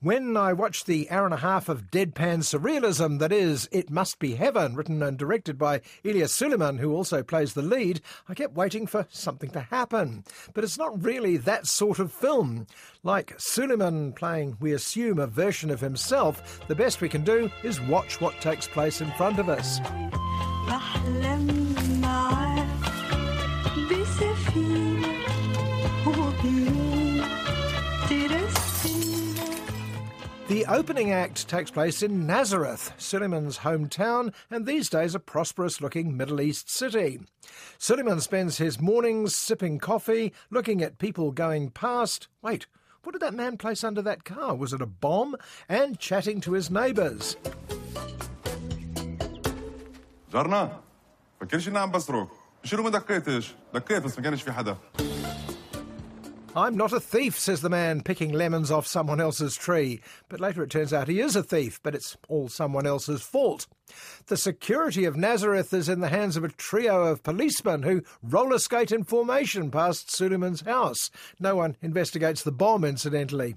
When I watched the hour and a half of deadpan surrealism that is It Must Be Heaven, written and directed by Elias Suleiman, who also plays the lead, I kept waiting for something to happen. But it's not really that sort of film. Like Suleiman playing, we assume, a version of himself, the best we can do is watch what takes place in front of us. The opening act takes place in Nazareth, Suleiman's hometown, and these days a prosperous looking Middle East city. Suleiman spends his mornings sipping coffee, looking at people going past. Wait, what did that man place under that car? Was it a bomb? And chatting to his neighbours. جارنا فكرش اني عم بسرق شنو ما دقيتش دقيت بس ما كانش في حدا I'm not a thief, says the man picking lemons off someone else's tree. But later it turns out he is a thief, but it's all someone else's fault. The security of Nazareth is in the hands of a trio of policemen who roller skate in formation past Suleiman's house. No one investigates the bomb, incidentally.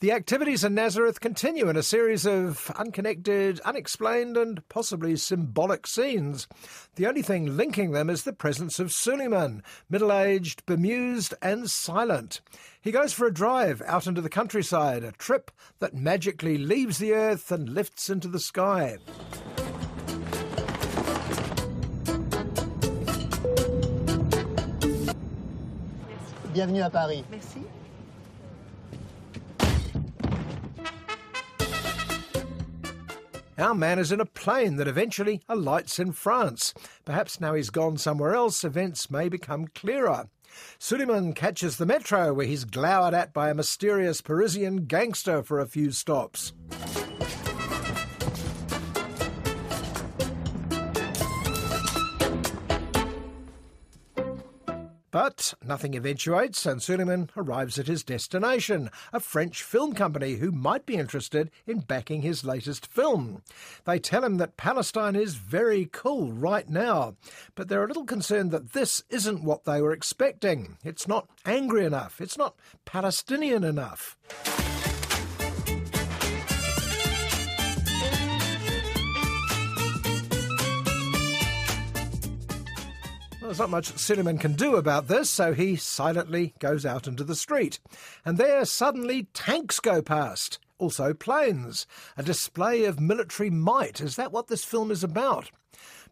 The activities in Nazareth continue in a series of unconnected, unexplained, and possibly symbolic scenes. The only thing linking them is the presence of Suleiman, middle aged, bemused, and silent. He goes for a drive out into the countryside, a trip that magically leaves the earth and lifts into the sky. Bienvenue à Paris. Merci. Our man is in a plane that eventually alights in France. Perhaps now he's gone somewhere else, events may become clearer. Suleiman catches the metro where he's glowered at by a mysterious Parisian gangster for a few stops. But nothing eventuates, and Suleiman arrives at his destination, a French film company who might be interested in backing his latest film. They tell him that Palestine is very cool right now, but they're a little concerned that this isn't what they were expecting. It's not angry enough, it's not Palestinian enough. There's not much Suleiman can do about this, so he silently goes out into the street. And there suddenly tanks go past. Also planes. A display of military might. Is that what this film is about?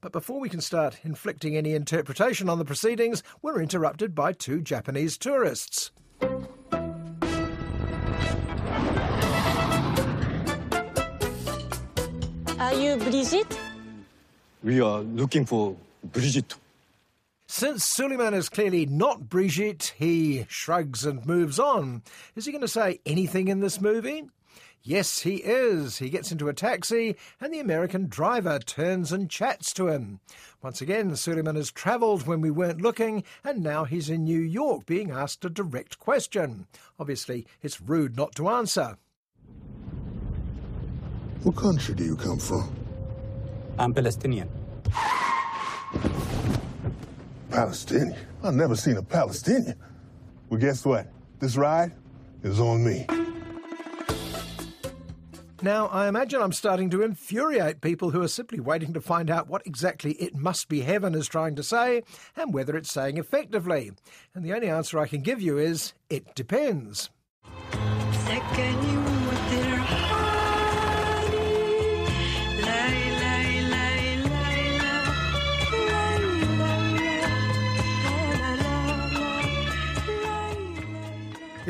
But before we can start inflicting any interpretation on the proceedings, we're interrupted by two Japanese tourists. Are you Brigitte? We are looking for Brigitte. Since Suleiman is clearly not Brigitte, he shrugs and moves on. Is he going to say anything in this movie? Yes, he is. He gets into a taxi, and the American driver turns and chats to him. Once again, Suleiman has travelled when we weren't looking, and now he's in New York being asked a direct question. Obviously, it's rude not to answer. What country do you come from? I'm Palestinian. Palestinian? I've never seen a Palestinian. Well, guess what? This ride is on me. Now, I imagine I'm starting to infuriate people who are simply waiting to find out what exactly It Must Be Heaven is trying to say and whether it's saying effectively. And the only answer I can give you is it depends. If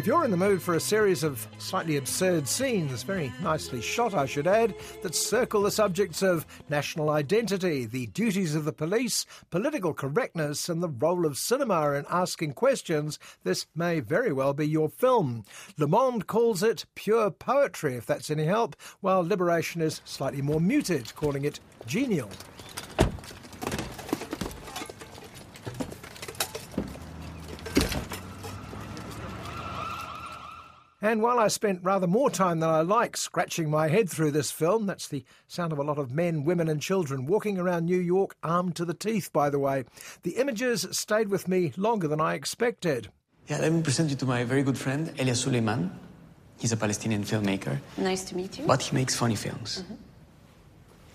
you're in the mood for a series of slightly absurd scenes, very nicely shot, I should add, that circle the subjects of national identity, the duties of the police, political correctness, and the role of cinema in asking questions, this may very well be your film. Le Monde calls it pure poetry, if that's any help, while Liberation is slightly more muted, calling it genial. And while I spent rather more time than I like scratching my head through this film, that's the sound of a lot of men, women, and children walking around New York armed to the teeth, by the way, the images stayed with me longer than I expected. Yeah, let me present you to my very good friend, Elias Suleiman. He's a Palestinian filmmaker, Nice to meet you. but he makes funny films. Mm-hmm.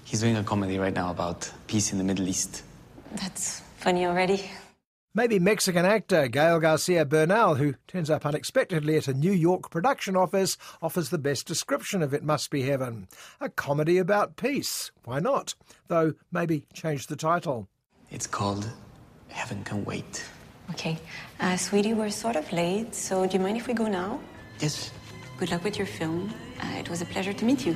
He's doing a comedy right now about peace in the Middle East. That's funny already. Maybe Mexican actor Gael Garcia Bernal, who turns up unexpectedly at a New York production office, offers the best description of It Must Be Heaven. A comedy about peace. Why not? Though maybe change the title. It's called Heaven Can Wait. Okay. Uh, sweetie, we're sort of late, so do you mind if we go now? Yes, Good luck with your film. Uh, it was a pleasure to meet you.